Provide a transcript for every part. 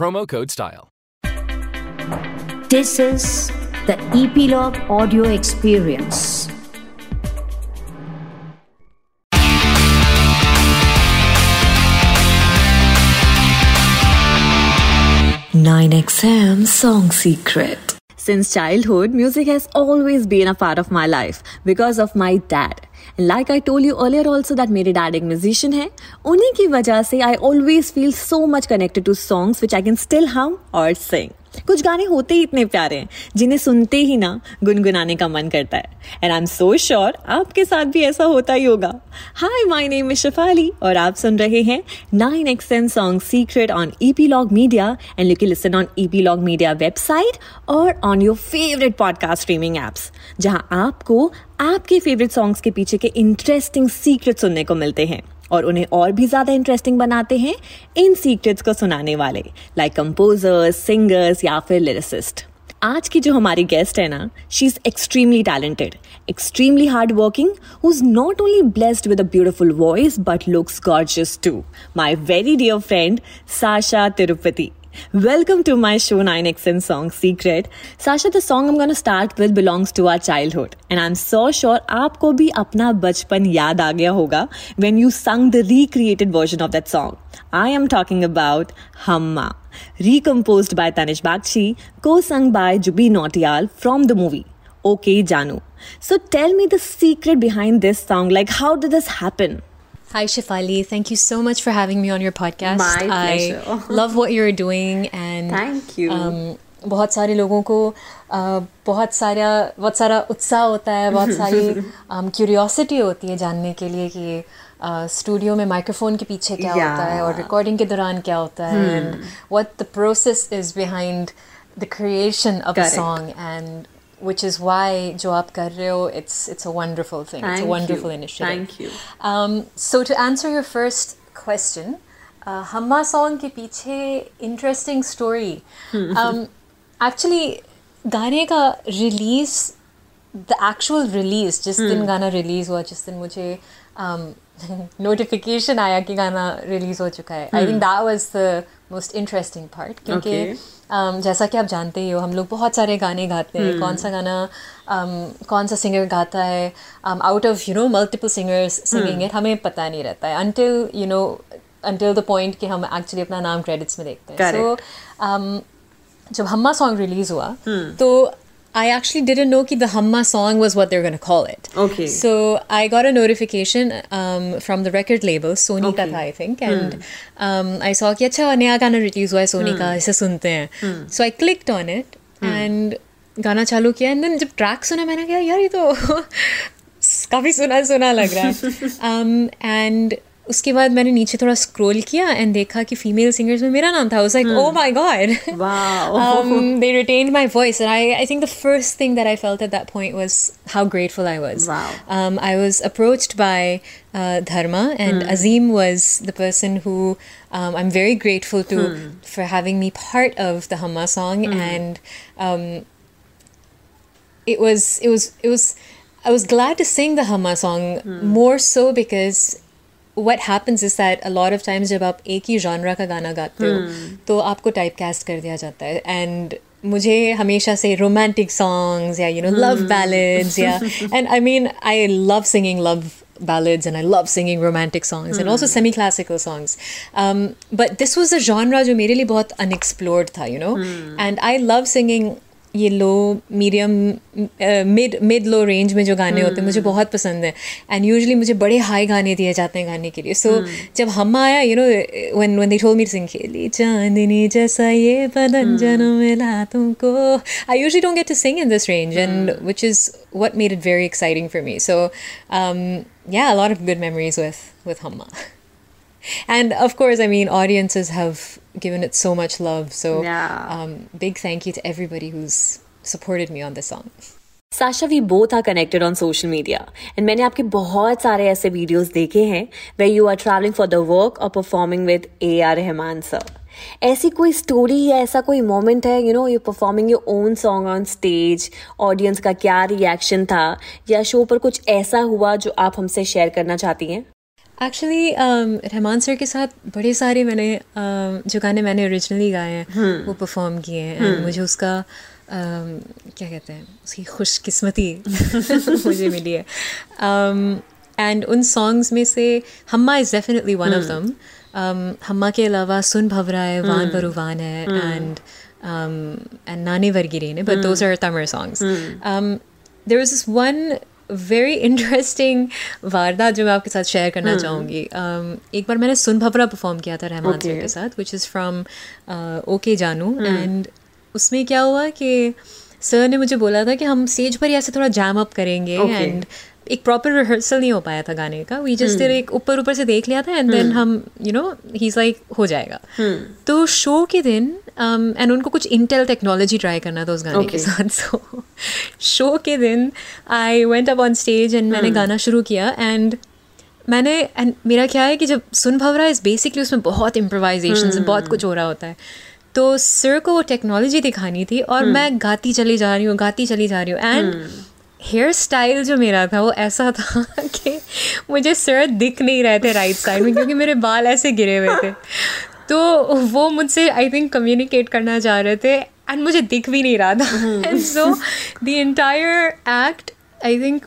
promo code STYLE. This is the Epilogue Audio Experience. Nine XM Song Secret. Since childhood, music has always been a part of my life because of my dad. Like I told you earlier also that मेरे dad एक musician है। उन्हीं की वजह से I always feel so much connected to songs which I can still hum और सिंग कुछ गाने होते ही इतने प्यारे हैं, जिन्हें सुनते ही ना गुनगुनाने का मन करता है। And I am so sure आपके साथ भी ऐसा होता ही होगा। Hi my name is Shifali और आप सुन रहे हैं nine XN song secret on EP log media and you listen on EP log media website और on your favourite podcast streaming apps जहाँ आपको आपके फेवरेट सॉन्ग्स के पीछे के इंटरेस्टिंग सीक्रेट सुनने को मिलते हैं। और उन्हें और भी ज़्यादा इंटरेस्टिंग बनाते हैं इन सीक्रेट्स को सुनाने वाले लाइक कंपोजर्स सिंगर्स या फिर लिरिसिस्ट आज की जो हमारी गेस्ट है ना she is extremely talented extremely hard working who is not only blessed with a beautiful voice but looks gorgeous too my very dear friend Sasha Tirupati Welcome to my show 9XN Song Secret. Sasha, the song I'm going to start with belongs to our childhood. And I'm so sure आपको भी अपना बचपन याद आ गया होगा when you sung the recreated version of that song. I am talking about Hamma, recomposed by Tanish Bakshi, co-sung by Jubi Nautiyal from the movie Okay Janu. So tell me the secret behind this song. Like, how did this happen? Hi, Shifali. Thank you so much for having me on your podcast. My pleasure. I love what you're doing and Thank you. Um, बहुत सारे लोगों को uh, बहुत सारा बहुत सारा उत्साह होता है बहुत सारी क्यूरियोसिटी um, होती है जानने के लिए कि स्टूडियो uh, में माइक्रोफोन के पीछे क्या Yeah. होता है और रिकॉर्डिंग के दौरान क्या होता है and what the process is behind the creation of a Correct. Song and which is why जो आप कर रहे हो it's it's a wonderful thing it's Thank a you. wonderful initiative Thank you. um, so to answer your first question uh, Hamma song के पीछे interesting story um, actually गाने का release the actual release जिस दिन गाना release हुआ जिस दिन मुझे um, notification आया कि गाना release हो चुका है I think that was the most interesting part क्योंकि um, जैसा कि आप जानते ही हो हम लोग बहुत सारे गाने गाते हैं। कौन सा गाना um, कौन सा सिंगर गाता है out of you know multiple singers singing it हमें पता नहीं रहता है। Until you know until the point कि हम एक्चुअली अपना नाम क्रेडिट्स में देखते हैं। सो जब हम्मा सॉन्ग रिलीज़ हुआ तो I actually didn't know कि the Hamma song was what they're going to call it. Okay. So I got a notification um, from the record label, Sony का Okay. था I think, and um, I saw कि अच्छा नया गाना release हुआ है सोनी का इसे सुनते हैं so I clicked on it and गाना चालू किया एंड देन जब ट्रैक सुना मैंने कहा यार ये तो काफ़ी सुना सुना लग रहा है एंड उसके बाद मैंने नीचे थोड़ा स्क्रॉल किया एंड देखा कि फीमेल सिंगर्स में मेरा नाम था like oh my God Wow. um, they retained my voice, and I, I think the first thing that I felt at that point was how grateful I was. Wow. Um, I was approached by uh, Dharma, and Azim was the person who um, I'm very grateful to for having me part of the Hamma song, and um, it was it was it was I was glad to sing the Hamma song more so because what happens is that a lot of times जब आप एक ही genre का गाना गाते हो तो आपको type cast कर दिया जाता है एंड मुझे हमेशा से रोमांटिक सॉन्ग्स या यू नो लव बैलेड्स या and I mean I love singing love ballads and I love singing romantic songs and also semi classical songs. Um, but this was a genre जो मेरे लिए बहुत unexplored था, you know, and I love singing ये low medium mid mid low range में जो गाने होते हैं मुझे बहुत पसंद है। एंड यूजुअली मुझे बड़े हाई गाने दिए जाते हैं गाने के लिए। सो so, जब हम आया you know when when they told me sing खेली चांदनी जैसा ये बदन जन्म मिला तुमको I usually don't get to sing in this range and which is made it very exciting for me. So um, yeah a lot of good memories with with humma. and of course i mean audiences have given it so much love. So Yeah. um, big thank you to everybody who's supported me on this song. Sasha we both are connected on social media and मैंने आपके बहुत सारे ऐसे videos देखे हैं way you are travelling for the work और performing with A R Rahman sir ऐसी कोई स्टोरी या ऐसा कोई मोमेंट है you know you performing your own song on stage audience का क्या रिएक्शन था या शो पर कुछ ऐसा हुआ जो आप हमसे शेयर करना चाहती हैं? एक्चुअली रहमान सर के साथ बड़े सारे मैंने जो गाने मैंने ओरिजिनली गाए हैं वो परफॉर्म किए हैं। and मुझे उसका क्या कहते हैं उसकी खुशकिस्मती मुझे मिली है। एंड उन सॉन्ग्स में से Humma is definitely one of them Humma के अलावा सुन भवरा है वान बरुवान है एंड एंड नाने वर्गिरे ने but those are Tamil songs there is one very interesting वारदात जो मैं आपके साथ शेयर करना चाहूँगी um, एक बार मैंने सुन भवरा परफॉर्म किया था रहमान सर Okay. के साथ which is from okay Jaanu and उसमें क्या हुआ कि सर ने मुझे बोला था कि हम स्टेज पर ही ऐसे थोड़ा जैम अप करेंगे एंड Okay. एक प्रॉपर रिहर्सल नहीं हो पाया था गाने का। वी जस्ट एक ऊपर ऊपर से देख लिया था एंड देन हम you know he is like हो जाएगा। तो शो के दिन एंड उनको कुछ इंटेल टेक्नोलॉजी ट्राई करना था उस गाने के साथ सो शो के दिन I went up on stage and मैंने गाना शुरू किया एंड मैंने एंड मेरा क्या है कि जब सुन भवरा इज़ बेसिकली उसमें बहुत इम्प्रोवाइजेशन बहुत कुछ हो रहा होता है। तो सर को वो टेक्नोलॉजी दिखानी थी और मैं गाती चली जा रही हूँ गाती चली जा रही हूँ एंड हेयर स्टाइल जो मेरा था वो ऐसा था कि मुझे सर दिख नहीं रहे थे राइट साइड में क्योंकि मेरे बाल ऐसे गिरे हुए थे। तो वो मुझसे आई थिंक कम्युनिकेट करना चाह रहे थे एंड मुझे दिख भी नहीं रहा था। And so the entire act I think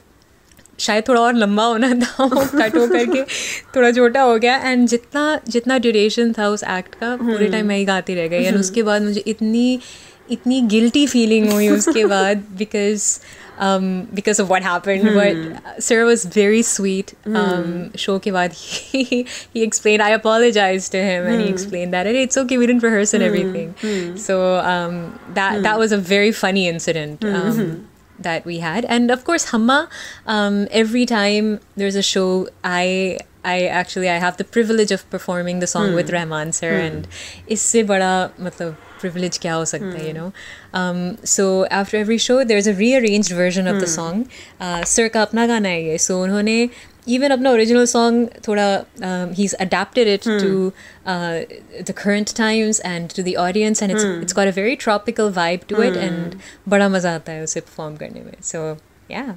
शायद थोड़ा और लंबा होना था वो कट हो करके थोड़ा छोटा हो गया। एंड जितना जितना ड्यूरेशन था उस एक्ट का पूरे टाइम मैं ही गाती रह गई। एंड उसके बाद मुझे इतनी इतनी गिल्टी फीलिंग हुई उसके बाद because um, because of what happened. But Sarah was very sweet. Um, show ke baad he, he explained. I apologized to him, and he explained that "Hey, it's okay. We didn't rehearse and everything. So um, that that was a very funny incident. Um, That we had, and of course, Hamma. Um, every time there's a show, I I actually I have the privilege of performing the song with Rahman sir, and इससे बड़ा मतलब privilege क्या हो सकता है you know um, so after every show there's a rearranged version of the song uh, sir का अपना गाना है ये so उन्होंने even अपना original song थोड़ा um, he's adapted it to uh, the current times and to the audience and it's it's got a very tropical vibe to it and बड़ा मज़ा आता है उसे perform करने में so yeah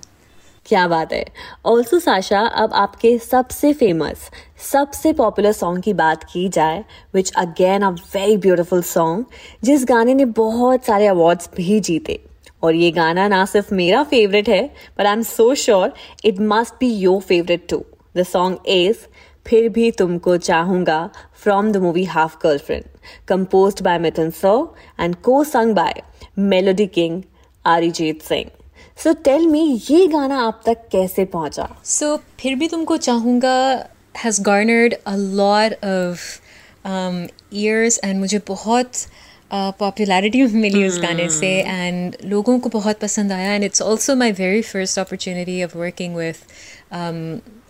क्या बात है। ऑल्सो साशा अब आपके सबसे फ़ेमस सबसे पॉपुलर सॉन्ग की बात की जाए which again a very beautiful song जिस गाने ने बहुत सारे अवार्ड्स भी जीते। और ये गाना ना सिर्फ़ मेरा फेवरेट है but I am so sure it must be your favourite too the song is फिर भी तुमको चाहूँगा from the movie half girlfriend composed by Mithun so and co sung by melody king Arijit Singh so tell me ये गाना आप तक कैसे पहुँचा? So, फिर भी तुमको चाहूँगा has garnered a lot of um, ears and मुझे बहुत पॉपुलैरिटी मिली उस गाने से एंड लोगों को बहुत पसंद आया and it's also my very first opportunity of working with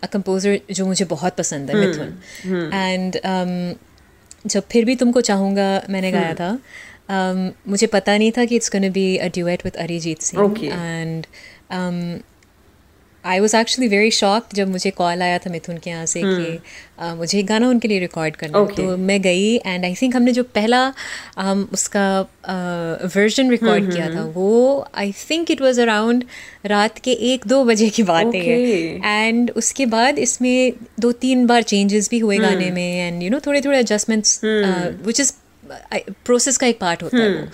a composer जो मुझे बहुत पसंद है मिथुन। एंड जब फिर भी तुमको चाहूँगा मैंने गाया था। Um, मुझे पता नहीं था कि it's gonna be a duet with Arijit Singh Okay. And I was actually very shocked जब मुझे कॉल आया था मिथुन के यहाँ से कि uh, मुझे एक गाना उनके लिए रिकॉर्ड करना है। Okay. तो मैं गई एंड आई थिंक हमने जो पहला um, उसका वर्जन रिकॉर्ड किया था वो I think it was around रात के एक दो बजे की बात है Okay. एंड उसके बाद इसमें दो तीन बार चेंजेस भी हुए गाने में एंड यू नो थोड़े थोड़े एडजस्टमेंट्स विच इज़ प्रोसेस का एक पार्ट होता है वो।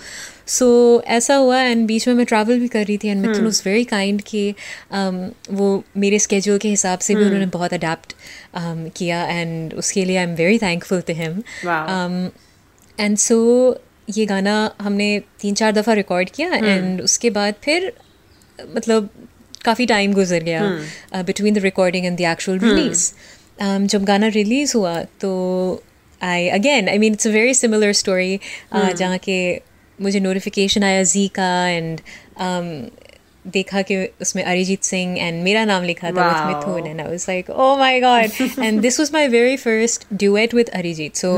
सो so, ऐसा हुआ एंड बीच में मैं ट्रैवल भी कर रही थी and Mithun was very kind कि um, वो मेरे स्केड्यूल के हिसाब से भी उन्होंने बहुत अडेप्ट um, किया एंड उसके लिए I am very thankful to him and so ये गाना हमने तीन चार दफ़ा रिकॉर्ड किया एंड उसके बाद फिर मतलब काफ़ी टाइम गुजर गया between the recording and the actual release जब गाना रिलीज़ हुआ तो I again I mean it's a very similar story जहाँ के मुझे नोटिफिकेशन आया जी का एंड देखा कि उसमें अरिजीत सिंह एंड मेरा नाम लिखा था with Mithun and I was like oh my God and this was my very first duet with Arijit so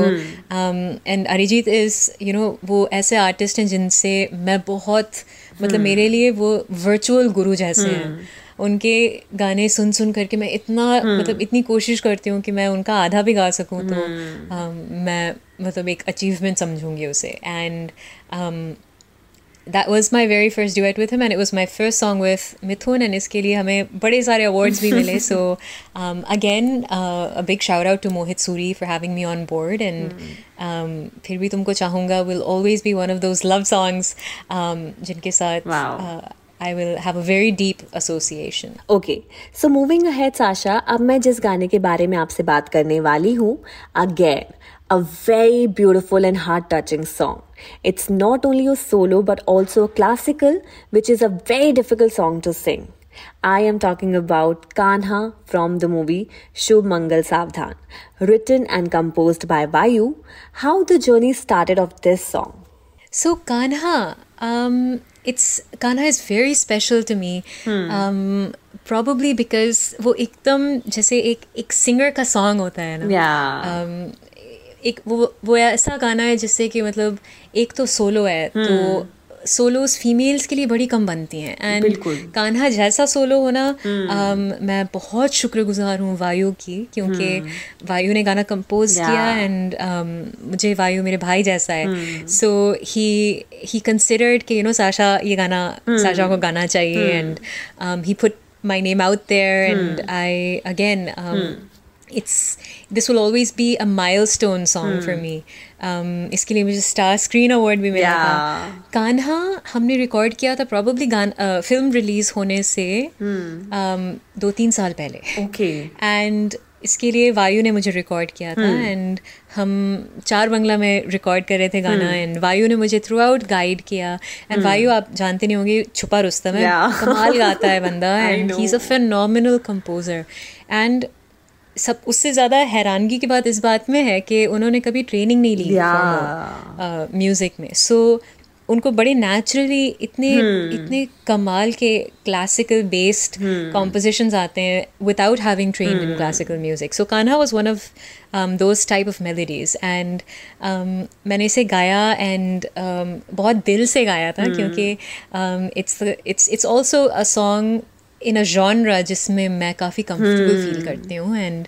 and Arijit is you know वो ऐसे आर्टिस्ट हैं जिनसे मैं बहुत मतलब मेरे लिए वो वर्चुअल गुरु जैसे हैं। उनके गाने सुन सुन करके मैं इतना मतलब इतनी कोशिश करती हूँ कि मैं उनका आधा भी गा सकूँ तो um, मैं मतलब एक अचीवमेंट समझूँगी उसे। And that was my very first duet with him and it was my first song with Mithun and इसके लिए हमें बड़े सारे अवार्ड्स भी मिले। So again a big shout out to Mohit Suri for having me on board and फिर भी तुमको चाहूँगा will always be one of those love songs जिनके साथ I will have a very deep association. Okay so moving ahead Sasha अब मैं जिस गाने के बारे में आपसे बात करने वाली हूँ again a very beautiful and heart touching song. It's not only a solo but also a classical, which is a very difficult song to sing. I am talking about Kanha from the movie Shubh Mangal Savdhan, written and composed by Vayu. How the journey started of this song? So Kanha, um, it's गाना is very special to me probably because वो एकदम जैसे एक एक singer का song होता है ना। um, एक वो वो ऐसा गाना है जिससे कि मतलब एक तो सोलो है तो hmm. सोलोज फीमेल्स के लिए बड़ी कम बनती हैं। एंड। कान्हा जैसा सोलो होना um, मैं बहुत शुक्रगुजार हूँ वायु की क्योंकि वायु ने गाना कंपोज Yeah. किया एंड मुझे वायु मेरे भाई जैसा है। सो ही ही कंसिडर्ड कि यू नो साशा ये गाना साशा को गाना चाहिए and he put my name out there and I again it's this will always be a milestone song for me um, इसके लिए मुझे स्टार स्क्रीन अवार्ड भी मिला था। Yeah. कान्हा हमने रिकॉर्ड किया था प्रॉब्ली गान फ़िल्म रिलीज़ होने से hmm. um, दो तीन साल पहले। Okay. एंड इसके लिए वायु ने मुझे रिकॉर्ड किया था एंड हम चार बंगला में रिकॉर्ड कर रहे थे गाना एंड वायु ने मुझे थ्रू आउट गाइड किया एंड वायु आप जानते नहीं होंगे छुपा रुस्तम है। Yeah. कमाल गाता है बंदा and he is a phenomenal composer and सब उससे ज़्यादा हैरानगी की बात इस बात में है कि उन्होंने कभी ट्रेनिंग नहीं ली Yeah. म्यूज़िक में। सो उनको बड़े नेचुरली इतने इतने कमाल के क्लासिकल बेस्ड कॉम्पोजिशंस आते हैं without having train in classical music so Kanha was one of those type of melodies and मैंने इसे गाया एंड बहुत दिल से गाया था क्योंकि it's it's it's also a song in a genre जिसमें मैं काफ़ी कंफर्टेबल फील करती हूँ एंड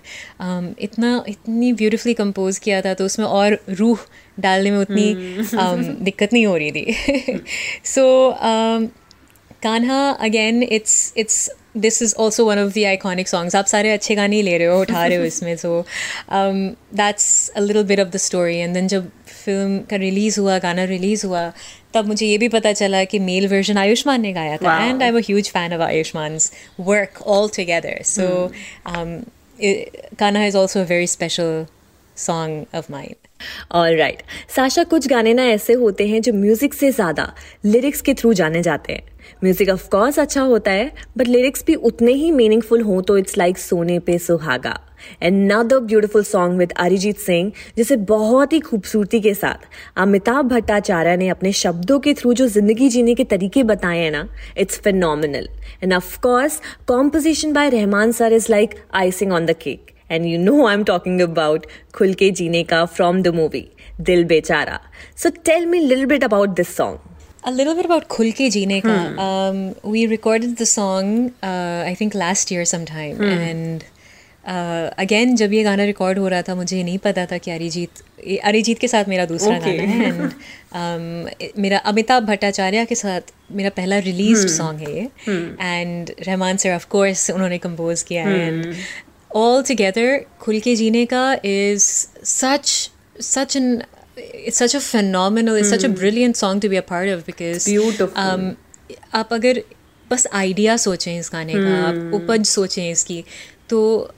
इतना इतनी ब्यूटिफुली कंपोज किया था तो उसमें और रूह डालने में उतनी um, दिक्कत नहीं हो रही थी। So Kanha again it's it's this is also one of the iconic songs आप सारे अच्छे गाने ही ले रहे हो उठा रहे हो इसमें so that's a little bit of the story and then जब फ़िल्म का रिलीज़ हुआ गाना रिलीज़ हुआ तब मुझे ये भी पता चला कि मेल वर्जन आयुष्मान ने गाया था. And I am huge fan of Ayushmann work all together so गाना is Kana is also a very special song of mine. All right Shashaa कुछ गाने ना ऐसे होते हैं जो म्यूज़िक से ज़्यादा लिरिक्स के थ्रू जाने जाते हैं। म्यूज़िक ऑफ़ कोर्स अच्छा होता है बट लिरिक्स भी उतने ही मीनिंगफुल हो तो इट्स लाइक सोने पे सुहागा। Another beautiful song with Arijit Singh जिसे बहुत ही खूबसूरती के साथ अमिताभ भट्टाचार्य ने अपने शब्दों के थ्रू जो ज़िंदगी जीने के तरीके बताए हैं ना it's phenomenal and of course composition by Rahman sir is like icing on the cake And you know I'm talking about खुल के जीने का from the movie दिल बेचारा. So tell me a little bit about this song. A little bit about Khul Ke Jeene Ka. Um, we recorded the song, uh, I think last year sometime. Hmm. And uh, again, जब ये गाना record हो रहा था मुझे नहीं पता था कि अरिजीत अरिजीत के साथ मेरा दूसरा. गाना है एंड मेरा अमिताभ भट्टाचार्य के साथ मेरा पहला रिलीज़ सॉन्ग है ये and Rahman sir of course उन्होंने कंपोज किया है एंड ऑल टुगेदर खुल के जीने का is such such an it's such a phenomenal it's such a brilliant song to be a part of because आप अगर बस आइडिया सोचें इस गाने का आप hmm. उपज सोचें इसकी तो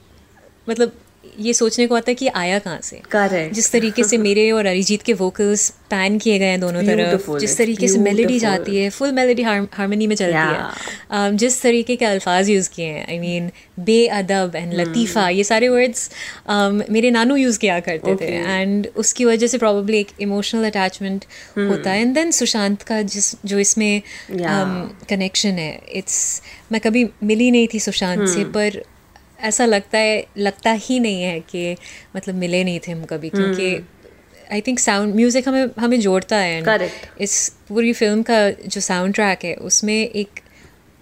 मतलब ये सोचने को आता है कि आया कहाँ से Correct. जिस तरीके से मेरे और अरिजीत के वोकल्स पैन किए गए हैं दोनों तरफ़ जिस तरीके से मेलेडी. जाती है फुल मेलेडी हारमोनी में चलती Yeah. है um, जिस तरीके के अल्फाज यूज़ किए हैं आई मीन बेअदब एंड लतीफ़ा ये सारे वर्ड्स um, मेरे नानू यूज़ किया करते okay. थे एंड उसकी वजह से प्रॉब्ली एक इमोशनल अटैचमेंट होता है एंड देन सुशांत का जिस जो इसमें Yeah. कनेक्शन है इट्स मैं कभी मिली नहीं थी सुशांत से पर ऐसा लगता है लगता ही नहीं है कि मतलब मिले नहीं थे हम कभी क्योंकि आई थिंक साउंड म्यूज़िक हमें हमें जोड़ता है Correct. इस पूरी फ़िल्म का जो साउंड ट्रैक है उसमें एक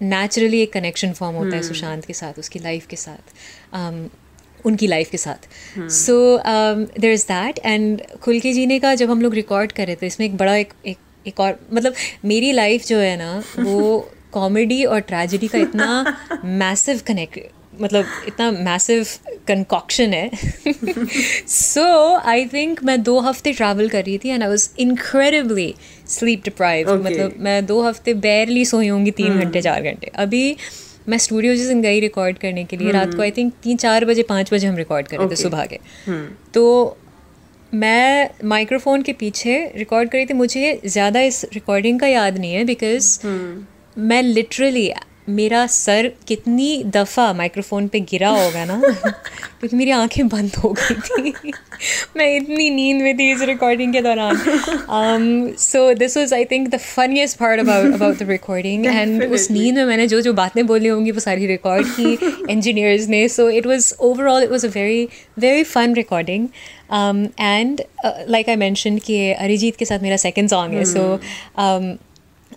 नेचुरली एक कनेक्शन फॉर्म होता है सुशांत के साथ उसकी लाइफ के साथ um, उनकी लाइफ के साथ। So there is that and खुल के जीने का जब हम लोग रिकॉर्ड कर रहे थे इसमें एक बड़ा एक एक एक और मतलब मेरी लाइफ जो है ना वो कॉमेडी और ट्रेजिडी का इतना मैसिव कनेक्ट मतलब इतना मैसिव कंकॉक्शन है। सो आई थिंक मैं दो हफ़्ते ट्रैवल कर रही थी and I was incredibly sleep deprive मतलब मैं दो हफ़्ते बैरली सोई होंगी तीन घंटे चार घंटे। अभी मैं स्टूडियो जिस दिन गई रिकॉर्ड करने के लिए रात को आई थिंक तीन चार बजे पाँच बजे हम रिकॉर्ड कर रहे थे सुबह के। तो मैं माइक्रोफोन के पीछे रिकॉर्ड करी थी। मुझे ज़्यादा इस रिकॉर्डिंग का याद नहीं है बिकॉज़ मैं लिटरली मेरा सर कितनी दफ़ा माइक्रोफोन पे गिरा होगा ना क्योंकि मेरी आँखें बंद हो गई थी। मैं इतनी नींद में थी इस रिकॉर्डिंग के दौरान। So this was I think the funniest part about about the recording and उस नींद में मैंने जो जो बातें बोली होंगी वो सारी रिकॉर्ड की इंजीनियर्स ने। So it was overall it was a very very fun recording and like I mention कि अरिजीत के साथ मेरा सेकेंड सॉन्ग है। सो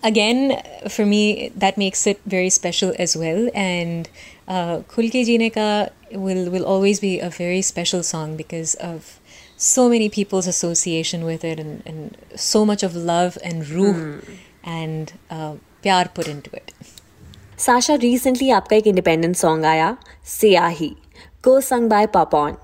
again for me that makes it very special as well and uh, khul ke jeene ka will will always be a very special song because of so many people's association with it and, and so much of love and ruh and uh, pyar put into it Sasha recently आपका एक independent song आया सियाही को sung bye Papon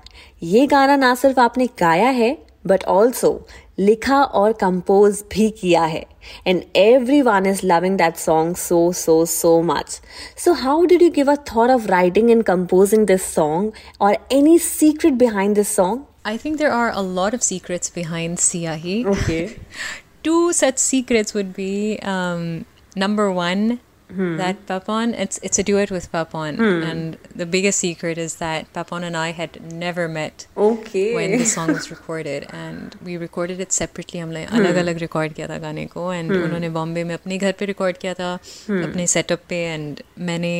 ये गाना ना सिर्फ आपने गाया है बट ऑल्सो लिखा और कंपोज भी किया है and everyone is loving that song so so so much so how did you give a thought of writing and composing this song और any secret behind this song I think there are a lot of secrets behind Siyahi. Okay. Two such secrets would be um, number one, that Papon, it's, it's a duet with Papon. And the biggest secret is that Papon and I had never met okay when the song was recorded. And we recorded it separately. हमने अलग अलग record किया था गाने को and उन्होंने बॉम्बे में अपने घर पे रिकॉर्ड किया था अपने सेटअप पे एंड मैंने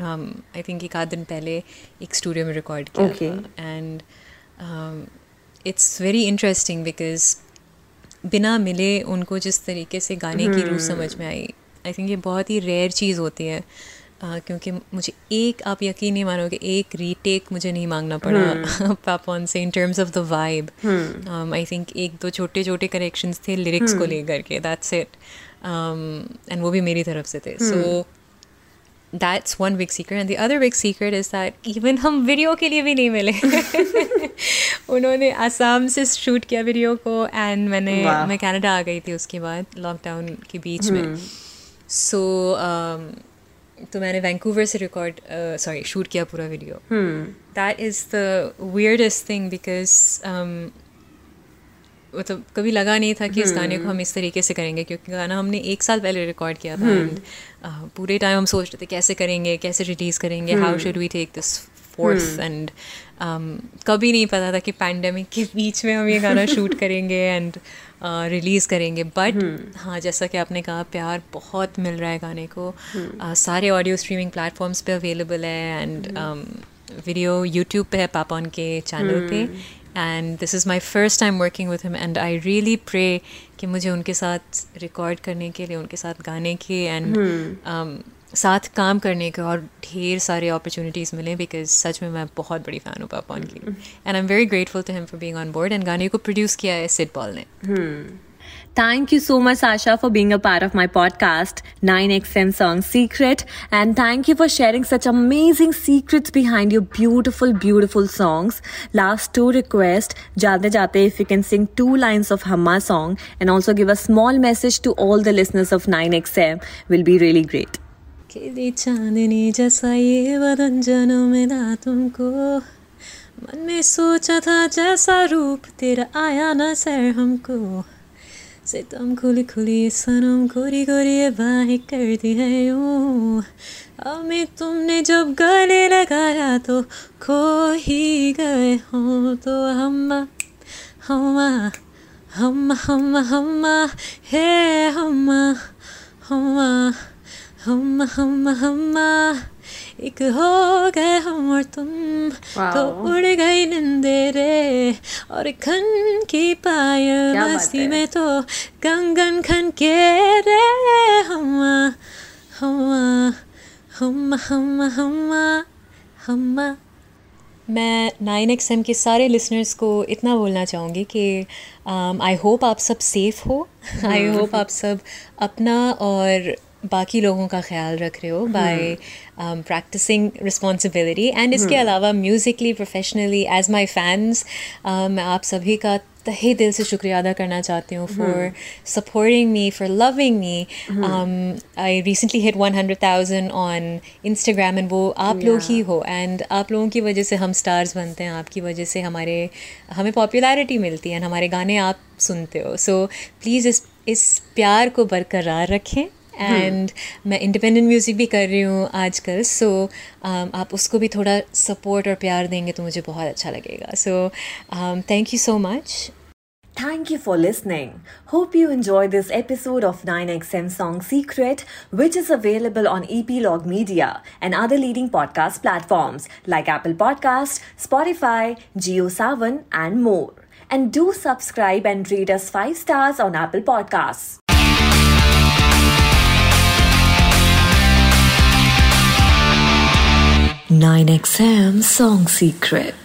आई थिंक एक आध दिन पहले एक स्टूडियो में रिकॉर्ड किया Okay. था and it's very interesting because बिना मिले उनको जिस तरीके से गाने की रूह समझ में आई आई थिंक ये बहुत ही रेयर चीज़ होती है uh, क्योंकि मुझे एक आप यकीन नहीं मानोगे एक रीटेक मुझे नहीं मांगना पड़ा पापॉन से in terms of the vibe I think एक दो छोटे छोटे करेक्शंस थे लिरिक्स hmm. को लेकर के दैट्स इट एंड वो भी मेरी तरफ़ से थे। So that's one big secret and the other big secret is that even हम वीडियो के लिए भी नहीं मिले। उन्होंने आसाम से शूट किया वीडियो को एंड मैंने वाह। मैं कनाडा आ गई थी उसके बाद लॉकडाउन के बीच में। सो तो मैंने वैंकूवर से रिकॉर्ड सॉरी शूट किया पूरा video that is the weirdest thing because मतलब कभी लगा नहीं था कि इस गाने को हम इस तरीके से करेंगे क्योंकि गाना हमने एक साल पहले रिकॉर्ड किया था एंड पूरे टाइम हम सोच रहे थे कैसे करेंगे कैसे रिलीज़ करेंगे how should we take this forth and कभी नहीं पता था कि पैंडमिक के बीच में हम ये गाना शूट करेंगे एंड रिलीज़ करेंगे. बट हाँ जैसा कि आपने कहा प्यार बहुत मिल रहा है गाने को. uh, सारे ऑडियो स्ट्रीमिंग प्लेटफॉर्म्स पे अवेलेबल है एंड वीडियो यूट्यूब पे है पापॉन के चैनल पे. And this is my first time working with him and I really pray कि मुझे उनके साथ रिकॉर्ड करने के लिए उनके साथ गाने के एंड साथ काम करने के और ढेर सारे अपॉर्चुनिटीज़ मिले बिकॉज़ सच में मैं बहुत बड़ी फ़ैन हूँ पापा की। And I am very grateful to him for being on board and गाने को प्रोड्यूस किया है सिड पॉल ने। Thank you so much Asha for being a part of my podcast nine X M song secret and thank you for sharing such amazing secrets behind your beautiful beautiful songs last two request जाते जाते if you can sing two lines of Humma song and also give a small message to all the listeners of nine X M will be really great चांदनी जैसा ये बदन जनों में ना तुमको। मन में सोचा था जैसा रूप तेरा आया ना सर हमको। सितम खुली खुली सनम गोरी गोरी बाहें करती है यूँ। हमें तुमने जब गले लगाया तो खो ही गए हो तो हम हम हम हम हम हे हम हम हम हम हम एक हो गए हम और तुम तो उड़ गई निंदेरे। और खन की पायल मस्ती में तो गंगन खन के रे। हम हम हम हम हम हम। मैं नाइन एक्स एम के सारे लिसनर्स को इतना बोलना चाहूँगी कि आई um, होप आप सब सेफ़ हो। आई होप आप सब अपना और बाकी लोगों का ख्याल रख रहे हो बाय प्रैक्टिसिंग रिस्पॉन्सिबिलिटी एंड इसके अलावा musically professionally as my fans मैं आप सभी का तहे दिल से शुक्रिया अदा करना चाहती हूँ for supporting me for loving me I recently hit one hundred thousand on Instagram and वो आप yeah. लोग ही हो एंड आप लोगों की वजह से हम स्टार्स बनते हैं आपकी वजह से हमारे हमें पॉपुलैरिटी मिलती है एंड हमारे गाने आप सुनते हो. सो so, प्लीज़ इस इस प्यार को बरकरार रखें। And hmm. मैं इंडिपेंडेंट म्यूज़िक भी कर रही हूँ आजकल सो um, आप उसको भी थोड़ा सपोर्ट और प्यार देंगे तो मुझे बहुत अच्छा लगेगा so thank you so much Thank you for listening. Hope you enjoyed this episode of 9XM Song Secret, which is available on Epilogue Media and other leading podcast platforms like Apple Podcast, Spotify, GeoSavan, and more. And do subscribe and rate us 5 stars on Apple Podcasts. 9XM Song Secret.